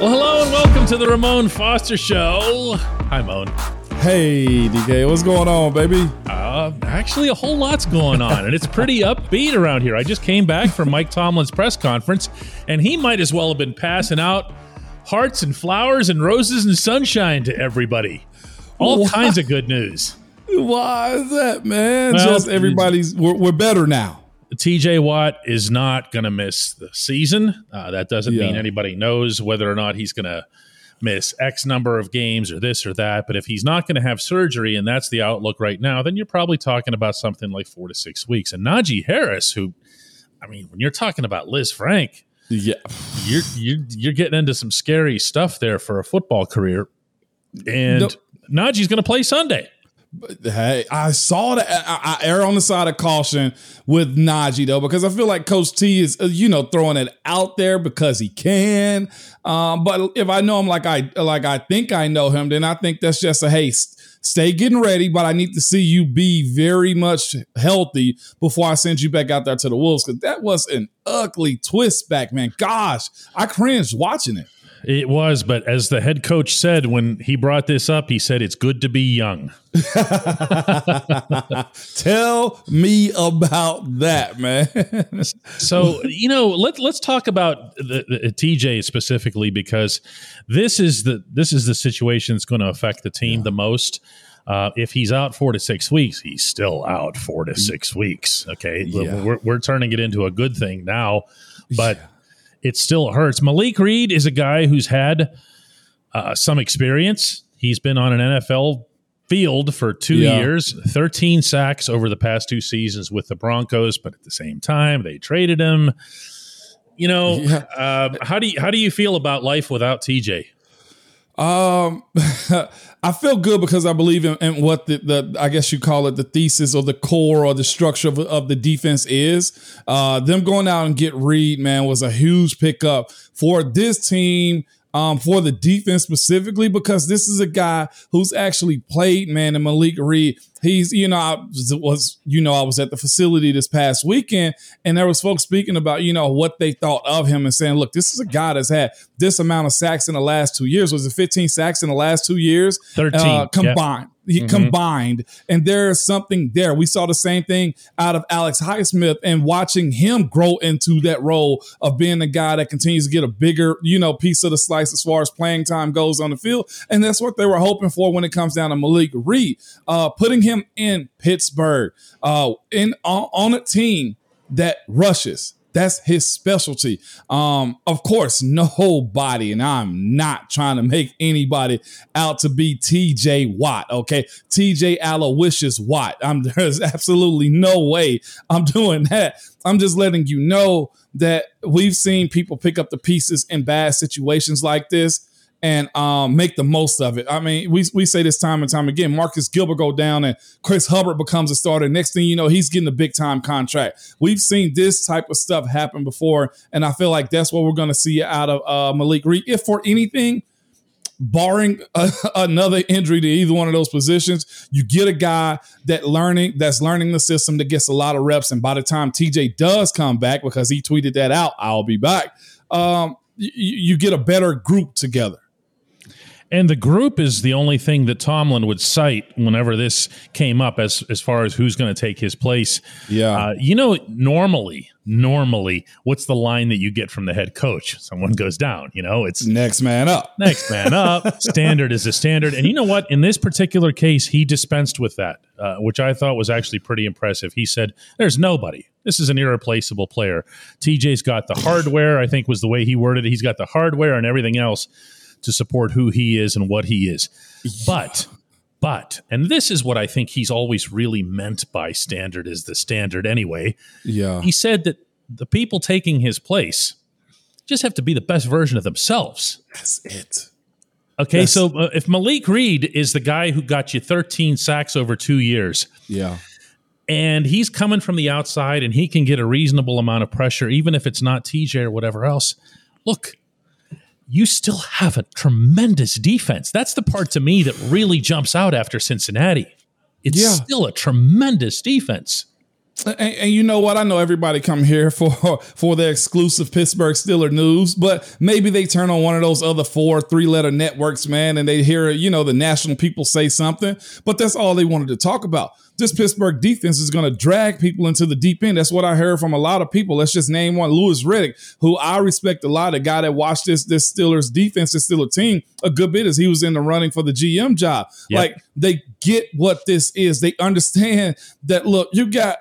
Well, hello and welcome to the Ramon Foster Show. Hi, Mon. Hey, DK, what's going on, baby? Uh, actually, a whole lot's going on, and it's pretty upbeat around here. I just came back from Mike Tomlin's press conference, and he might as well have been passing out hearts and flowers and roses and sunshine to everybody. All What? kinds of good news. Why is that, man? Well, Just everybody's we're, we're better now. TJ Watt is not going to miss the season. Uh, that doesn't Yeah. mean anybody knows whether or not he's going to miss X number of games or this or that. But if he's not going to have surgery and that's the outlook right now, then you're probably talking about something like four to six weeks. And Najee Harris, who, I mean, when you're talking about Lisfranc, Yeah, you're you're you're getting into some scary stuff there for a football career. And No. Najee's going to play Sunday. Hey, I saw that. I, I err on the side of caution with Najee though, because I feel like Coach T is, uh, you know, throwing it out there because he can. Um, but if I know him like I like I think I know him, then I think that's just a hey, stay getting ready. But I need to see you be very much healthy before I send you back out there to the Wolves because that was an ugly twist back, man. Gosh, I cringed watching it. It was, but as the head coach said when he brought this up, he said it's good to be young. Tell me about that, man. So you know, let let's talk about the, the TJ specifically because this is the this is the situation that's going to affect the team the most. Uh, if he's out four to six weeks, he's still out four to six weeks. Okay, Yeah. we're, we're turning it into a good thing now, but it still hurts. Malik Reed is a guy who's had uh, some experience. He's been on an NFL field for two Yeah. years, 13 sacks over the past two seasons with the Broncos, but at the same time, they traded him. You know, Yeah. um, how do you how do you feel about life without TJ? Um, I feel good because I believe in, in what the, the I guess you call it the thesis or the core or the structure of, of the defense is. Uh, them going out and get Reed, man, was a huge pickup for this team. Um, for the defense specifically, because this is a guy who's actually played, man, and Malik Reed. He's, you know, I was, you know, I was at the facility this past weekend, and there was folks speaking about, you know, what they thought of him and saying, look, this is a guy that's had this amount of sacks in the last two years. Was it 15 sacks in the last two years? 13, uh, combined. He Mhm. combined, and there's something there. We saw the same thing out of Alex Highsmith, and watching him grow into that role of being a guy that continues to get a bigger, you know, piece of the slice as far as playing time goes on the field, and that's what they were hoping for when it comes down to Malik Reed, uh, putting him in Pittsburgh, uh, in on, on a team that rushes. That's his specialty. Um, of course, nobody, and I'm not trying to make anybody out to be TJ Watt, okay? TJ Aloysius Watt. I'm there's absolutely no way I'm doing that. I'm just letting you know that we've seen people pick up the pieces in bad situations like this and um, make the most of it. I mean, we, we say this time and time again. Marcus Gilbert go down and Chris Hubbard becomes a starter. Next thing you know, he's getting a big time contract. We've seen this type of stuff happen before, and I feel like that's what we're going to see out of uh, Malik Reed. If for anything, barring a, another injury to either one of those positions, you get a guy that learning that's learning the system that gets a lot of reps. And by the time TJ does come back, because he tweeted that out, I'll be back. Um, you, you get a better group together. And the group is the only thing that Tomlin would cite whenever this came up as as far as who's going to take his place. Yeah. Uh, you know, normally, normally, what's the line that you get from the head coach? Someone goes down. You know, it's Next man up. next man up. standard is a standard. And you know what? In this particular case, he dispensed with that, uh, which I thought was actually pretty impressive. He said, There's nobody. This is an irreplaceable player. TJ's got the hardware, I think was the way he worded it. He's got the hardware and everything else to support who he is and what he is. But, but, and this is what I think he's always really meant by standard is the standard anyway. Yeah. He said that the people taking his place just have to be the best version of themselves. That's it. Okay, Yes. so uh, if Malik Reed is the guy who got you 13 sacks over two years, Yeah. and he's coming from the outside and he can get a reasonable amount of pressure, even if it's not TJ or whatever else, look, you still have a tremendous defense. That's the part to me that really jumps out after Cincinnati. It's Yeah. still a tremendous defense. And, and, you know what? I know everybody come here for for their exclusive Pittsburgh Steeler news, but maybe they turn on one of those other four three letter networks, man, and they hear you know the national people say something, but that's all they wanted to talk about. This Pittsburgh defense is going to drag people into the deep end. That's what I heard from a lot of people. Let's just name one, Louis Riddick, who I respect a lot, a guy that watched this this Steelers defense, this Steelers team a good bit as he was in the running for the GM job. Yep. Like they get what this is. They understand that. Look, you got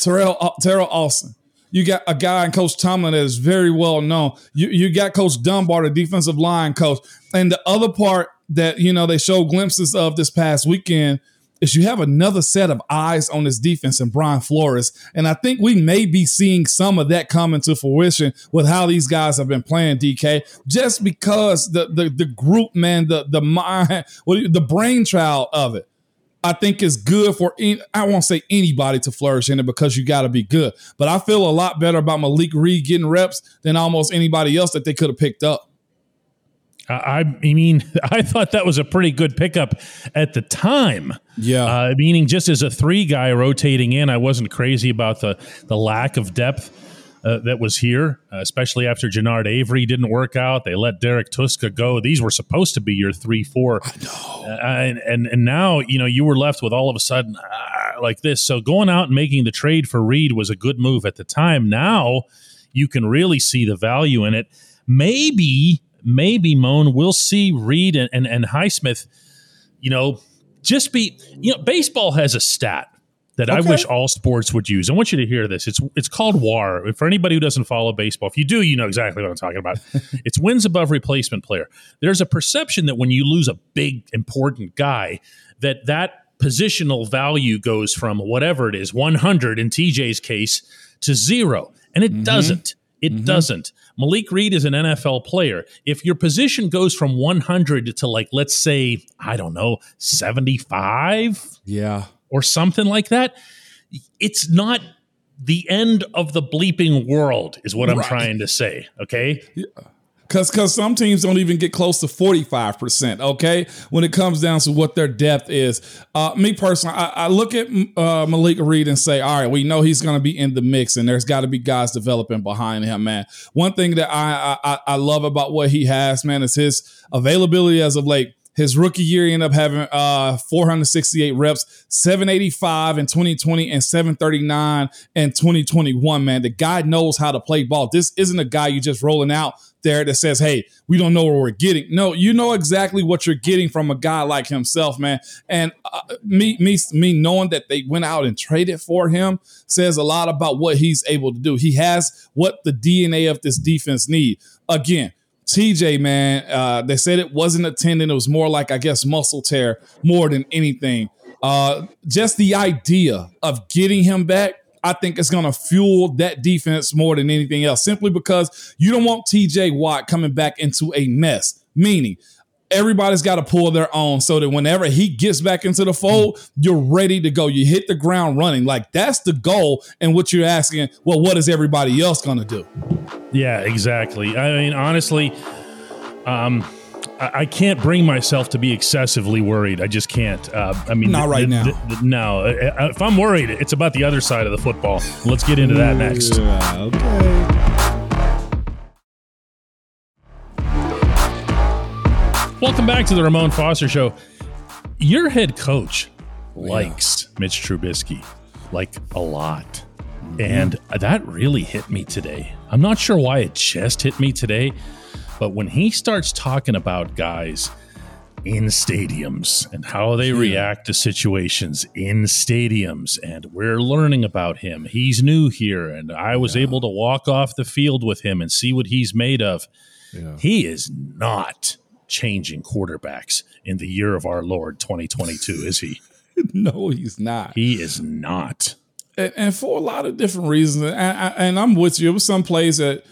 Teryl uh, Teryl Austin. You got a guy in Coach Tomlin that is very well known. You you got Coach Dunbar, the defensive line coach, and the other part that you know they show glimpses of this past weekend is you have another set of eyes on this defense and Brian Flores. And I think we may be seeing some of that coming to fruition with how these guys have been playing, DK, just because the the, the group, man, the the mind, the brain brainchild of it I think is good for any, I won't say anybody to flourish in it because you got to be good. But I feel a lot better about Malik Reed getting reps than almost anybody else that they could have picked up. I, I mean, I thought that was a pretty good pickup at the time. Yeah, uh, meaning just as a three guy rotating in, I wasn't crazy about the the lack of depth uh, that was here, uh, especially after Genard Avery didn't work out. They let Derrek Tuszka go. These were supposed to be your three, four. I know. Uh, and, and, and now, you know, you were left with all of a sudden uh, like this. So going out and making the trade for Reed was a good move at the time. Now you can really see the value in it. Maybe, maybe, Mon, we'll see Reed and, and, and Highsmith, you know, just be, you know, baseball has a stat that okay. I wish all sports would use. I want you to hear this. It's it's called WAR. For anybody who doesn't follow baseball, if you do, you know exactly what I'm talking about. it's wins above replacement player. There's a perception that when you lose a big important guy, that that positional value goes from whatever it is, 100 in TJ's case, to zero, and it mm-hmm. doesn't. It mm-hmm. doesn't. Malik Reed is an NFL player. If your position goes from 100 to like, let's say, I don't know, 75. Yeah or something like that, it's not the end of the bleeping world, is what I'm right. trying to say. Okay. Yeah. Cause, cause some teams don't even get close to 45%. Okay. When it comes down to what their depth is. Uh, me personally, I, I look at uh, Malik Reed and say, all right, we know he's going to be in the mix and there's got to be guys developing behind him, man. One thing that I, I, I love about what he has, man, is his availability as of late. His rookie year, he ended up having uh, 468 reps, 785 in 2020 and 739 in 2021. Man, the guy knows how to play ball. This isn't a guy you just rolling out there that says, "Hey, we don't know what we're getting." No, you know exactly what you're getting from a guy like himself, man. And uh, me, me, me knowing that they went out and traded for him says a lot about what he's able to do. He has what the DNA of this defense need. Again, TJ, man, uh, they said it wasn't a tendon. It was more like, I guess, muscle tear more than anything. Uh, just the idea of getting him back, I think it's going to fuel that defense more than anything else, simply because you don't want TJ Watt coming back into a mess. Meaning, everybody's got to pull their own so that whenever he gets back into the fold, you're ready to go. You hit the ground running. Like that's the goal. And what you're asking, well, what is everybody else going to do? Yeah, exactly. I mean, honestly, um, I, can't bring myself to be excessively worried. I just can't. Uh, I mean, not right now. no, uh, uh, if I'm worried, it's about the other side of the football. Let's get into that next. Yeah, okay. Welcome back to the Ramon Foster Show. Your head coach likes yeah. Mitch Trubisky like a lot. Mm-hmm. And that really hit me today. I'm not sure why it just hit me today, but when he starts talking about guys in stadiums and how they yeah. react to situations in stadiums, and we're learning about him. He's new here, and I was yeah. able to walk off the field with him and see what he's made of. Yeah. He is not changing quarterbacks in the year of our Lord 2022, is he? no, he's not. He is not. And, and for a lot of different reasons. And, and I'm with you. It was some plays that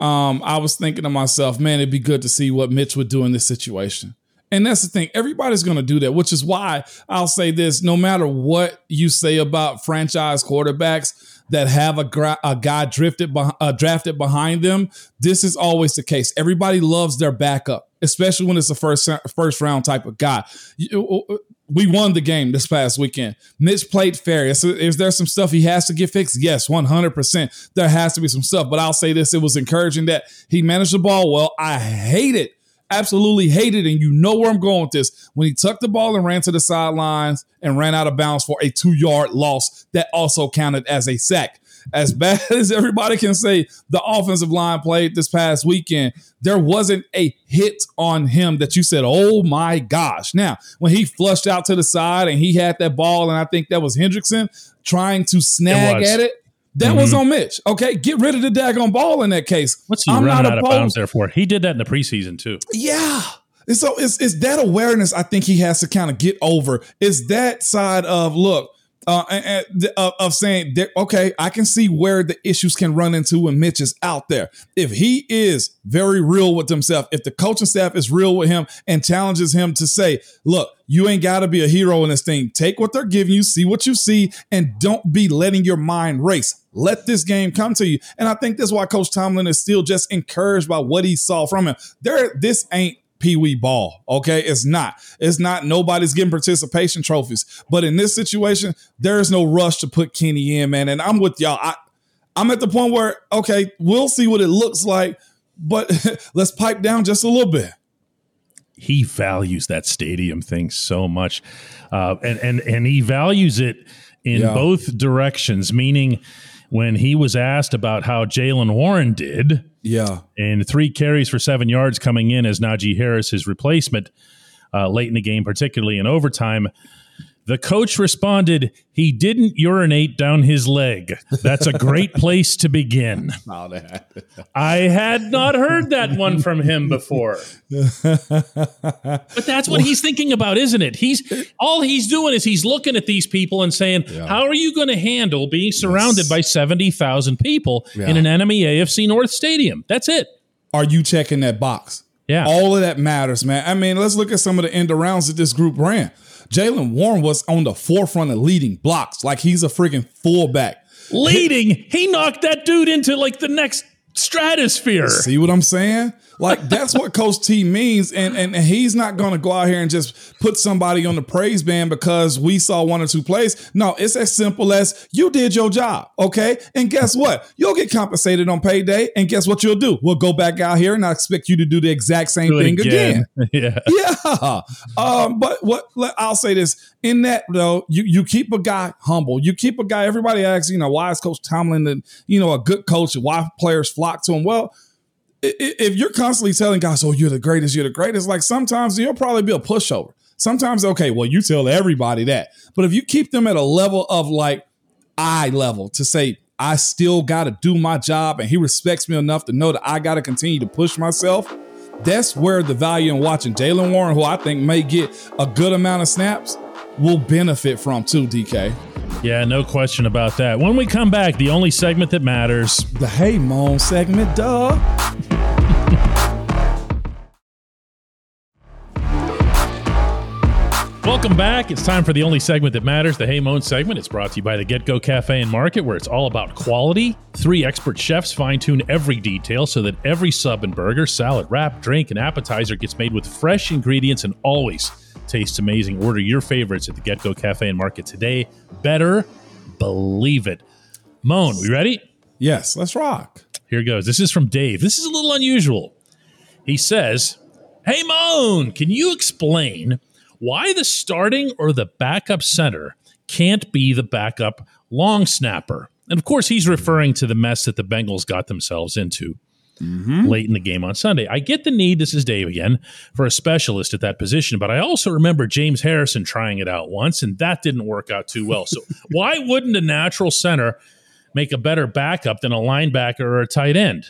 um, I was thinking to myself, man, it'd be good to see what Mitch would do in this situation. And that's the thing. Everybody's going to do that, which is why I'll say this no matter what you say about franchise quarterbacks, that have a, gra- a guy drifted uh, drafted behind them, this is always the case. Everybody loves their backup, especially when it's a first first round type of guy. Uh, uh, we won the game this past weekend. Mitch played fair. Is, is, there some stuff he has to get fixed? Yes, 100%. There has to be some stuff. But I'll say this it was encouraging that he managed the ball well. I hate it. Absolutely hate it. And you know where I'm going with this. When he tucked the ball and ran to the sidelines and ran out of bounds for a two yard loss, that also counted as a sack as bad as everybody can say the offensive line played this past weekend, there wasn't a hit on him that you said, oh my gosh. Now, when he flushed out to the side and he had that ball, and I think that was Hendrickson trying to snag it at it. That mm-hmm. was on Mitch. Okay, get rid of the daggone ball in that case. What's he I'm running out opposed. of bounds there for? He did that in the preseason too. Yeah. And so it's, it's that awareness I think he has to kind of get over. Is that side of look, uh, of saying, okay, I can see where the issues can run into when Mitch is out there. If he is very real with himself, if the coaching staff is real with him and challenges him to say, look, you ain't got to be a hero in this thing. Take what they're giving you, see what you see, and don't be letting your mind race. Let this game come to you. And I think that's why Coach Tomlin is still just encouraged by what he saw from him. There, this ain't Pee Wee ball. Okay. It's not. It's not. Nobody's getting participation trophies. But in this situation, there is no rush to put Kenny in, man. And I'm with y'all. I, I'm at the point where, okay, we'll see what it looks like, but let's pipe down just a little bit. He values that stadium thing so much. Uh, and, and, and he values it in yeah. both directions, meaning, when he was asked about how Jaylen Warren did. Yeah. And three carries for seven yards coming in as Najee Harris, his replacement, uh, late in the game, particularly in overtime. The coach responded, he didn't urinate down his leg. That's a great place to begin. I had not heard that one from him before. but that's what he's thinking about, isn't it? He's all he's doing is he's looking at these people and saying, yeah. How are you going to handle being surrounded yes. by 70,000 people yeah. in an enemy AFC North stadium? That's it. Are you checking that box? Yeah. All of that matters, man. I mean, let's look at some of the end arounds that this group ran. Jaylen Warren was on the forefront of leading blocks, like he's a freaking fullback. Leading, he knocked that dude into like the next stratosphere. See what I'm saying? Like that's what Coach T means, and, and he's not going to go out here and just put somebody on the praise band because we saw one or two plays. No, it's as simple as you did your job, okay? And guess what? You'll get compensated on payday, and guess what you'll do? We'll go back out here and I expect you to do the exact same do thing again. again. yeah, yeah. Um, but what I'll say this in that though, you you keep a guy humble. You keep a guy. Everybody asks, you know, why is Coach Tomlin, and you know, a good coach, and why players flock to him? Well if you're constantly telling guys, "Oh, you're the greatest, you're the greatest," like sometimes you'll probably be a pushover. Sometimes, okay, well, you tell everybody that, but if you keep them at a level of like eye level to say, "I still got to do my job," and he respects me enough to know that I got to continue to push myself. That's where the value in watching Jaylen Warren, who I think may get a good amount of snaps, will benefit from too. DK. Yeah, no question about that. When we come back, the only segment that matters the Hey Mon segment, duh. Welcome back. It's time for the only segment that matters, the Hey Mon segment. It's brought to you by the GetGo Cafe and Market, where it's all about quality. Three expert chefs fine tune every detail so that every sub and burger, salad, wrap, drink, and appetizer gets made with fresh ingredients and always tastes amazing. Order your favorites at the GetGo Cafe and Market today. Better believe it. Mon, we ready? Yes, let's rock. Here goes. This is from Dave. This is a little unusual. He says, Hey, Mon, can you explain why the starting or the backup center can't be the backup long snapper? And of course, he's referring to the mess that the Bengals got themselves into mm-hmm. late in the game on Sunday. I get the need, this is Dave again, for a specialist at that position, but I also remember James Harrison trying it out once, and that didn't work out too well. So why wouldn't a natural center make a better backup than a linebacker or a tight end?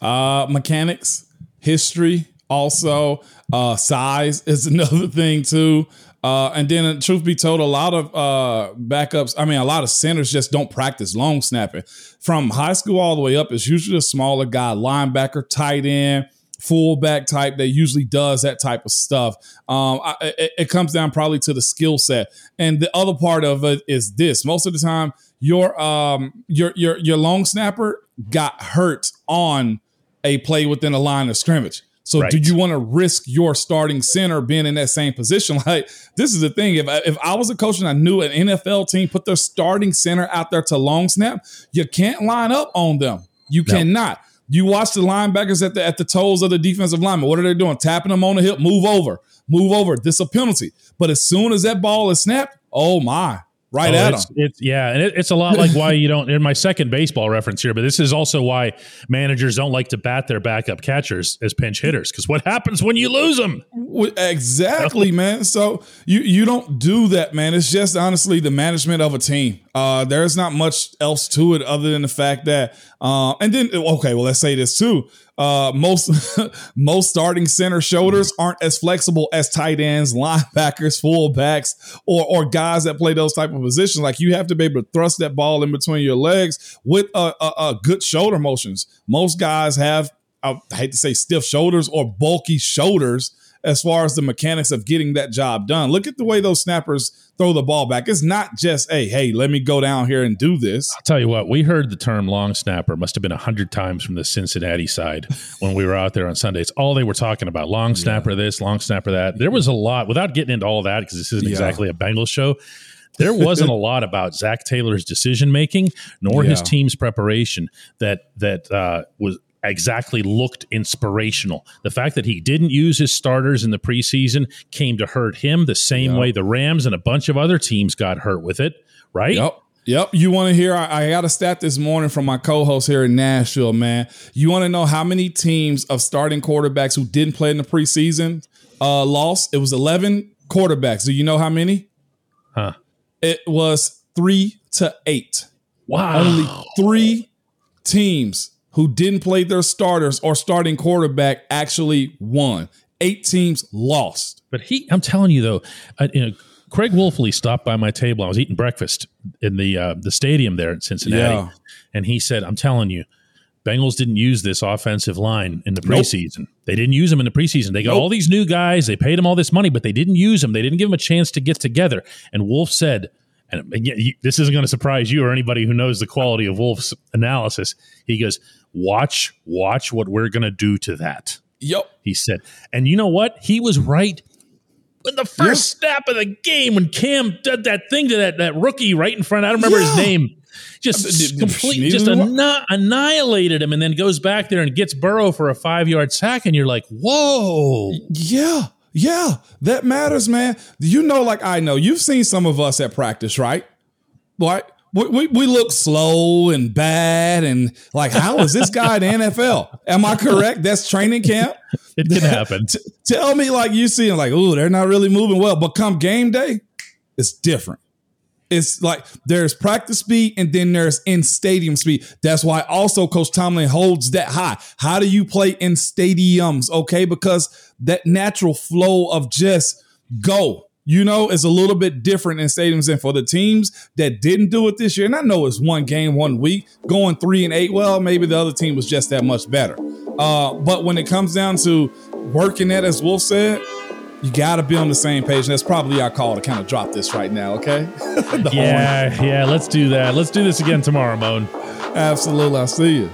Uh, mechanics, history, also uh, size is another thing too. Uh, and then, truth be told, a lot of uh, backups, I mean, a lot of centers just don't practice long snapping. From high school all the way up, it's usually a smaller guy, linebacker, tight end, fullback type that usually does that type of stuff. Um, I, it, it comes down probably to the skill set. And the other part of it is this: most of the time, your um, your your your long snapper got hurt on a play within a line of scrimmage. So Right. do you want to risk your starting center being in that same position? Like this is the thing. If I, if I was a coach and I knew an NFL team put their starting center out there to long snap, you can't line up on them. You No. cannot. You watch the linebackers at the at the toes of the defensive lineman. What are they doing? Tapping them on the hip. Move over. Move over. This a penalty. But as soon as that ball is snapped, oh my, right Oh, at it's, them. it's yeah, and it, it's a lot like why you don't. In my second baseball reference here, but this is also why managers don't like to bat their backup catchers as pinch hitters because what happens when you lose them? Exactly, man. So you you don't do that, man. It's just honestly the management of a team. Uh, there's not much else to it other than the fact that, uh, and then okay, well, let's say this too. Uh, most most starting center shoulders aren't as flexible as tight ends, linebackers, fullbacks, or or guys that play those type of positions. Like you have to be able to thrust that ball in between your legs with a, a, a good shoulder motions. Most guys have I hate to say stiff shoulders or bulky shoulders as far as the mechanics of getting that job done. Look at the way those snappers throw the ball back. It's not just, hey, hey, let me go down here and do this. I'll tell you what, we heard the term long snapper must have been a hundred times from the Cincinnati side when we were out there on Sunday. It's all they were talking about. Long snapper this, long snapper that. There was a lot without getting into all that because this isn't Yeah. exactly a Bengals show. There wasn't a lot about Zac Taylor's decision making nor his team's preparation that that uh, was exactly looked inspirational. The fact that he didn't use his starters in the preseason came to hurt him the same Yeah. way the Rams and a bunch of other teams got hurt with it, right? Yep. Yep. You want to hear? I, I got a stat this morning from my co-host here in Nashville, man. You want to know how many teams of starting quarterbacks who didn't play in the preseason uh, lost? It was 11 quarterbacks. Do you know how many? Huh. It was three to eight. Wow. Only three teams who didn't play their starters or starting quarterback actually won. Eight teams lost. But he, I'm telling you though, uh, you know, Craig Wolfley stopped by my table. I was eating breakfast in the uh, the stadium there in Cincinnati, Yeah. and he said, "I'm telling you." Bengals didn't use this offensive line in the Nope. preseason. They didn't use them in the preseason. They got Nope. all these new guys. They paid them all this money, but they didn't use them. They didn't give them a chance to get together. And Wolf said, and again, this isn't going to surprise you or anybody who knows the quality of Wolf's analysis. He goes, "Watch, watch what we're going to do to that." Yep. he said. And you know what? He was right. In the first snap of the game, when Cam did that thing to that, that rookie right in front, I don't remember his name, just Uh, completely just anni- annihilated him, and then goes back there and gets Burrow for a five yard sack, and you're like, whoa, Yeah. Yeah. That matters, man. You know, like I know, you've seen some of us at practice, right? Right? We, we, we look slow and bad and like, how is this guy in NFL? Am I correct? That's training camp. it can happen. Tell me, like you see, like, oh, they're not really moving well. But come game day, it's different. It's like there's practice speed and then there's in stadium speed. That's why also Coach Tomlin holds that high. How do you play in stadiums? Okay, because that natural flow of just go, you know, is a little bit different in stadiums. And for the teams that didn't do it this year, and I know it's one game, one week, going three and eight. Well, maybe the other team was just that much better. Uh, but when it comes down to working that, as Wolf said, you got to be on the same page. And that's probably our call to kind of drop this right now, okay? Horn. Yeah, yeah, let's do that. Let's do this again tomorrow, Mon. Absolutely. I'll see you.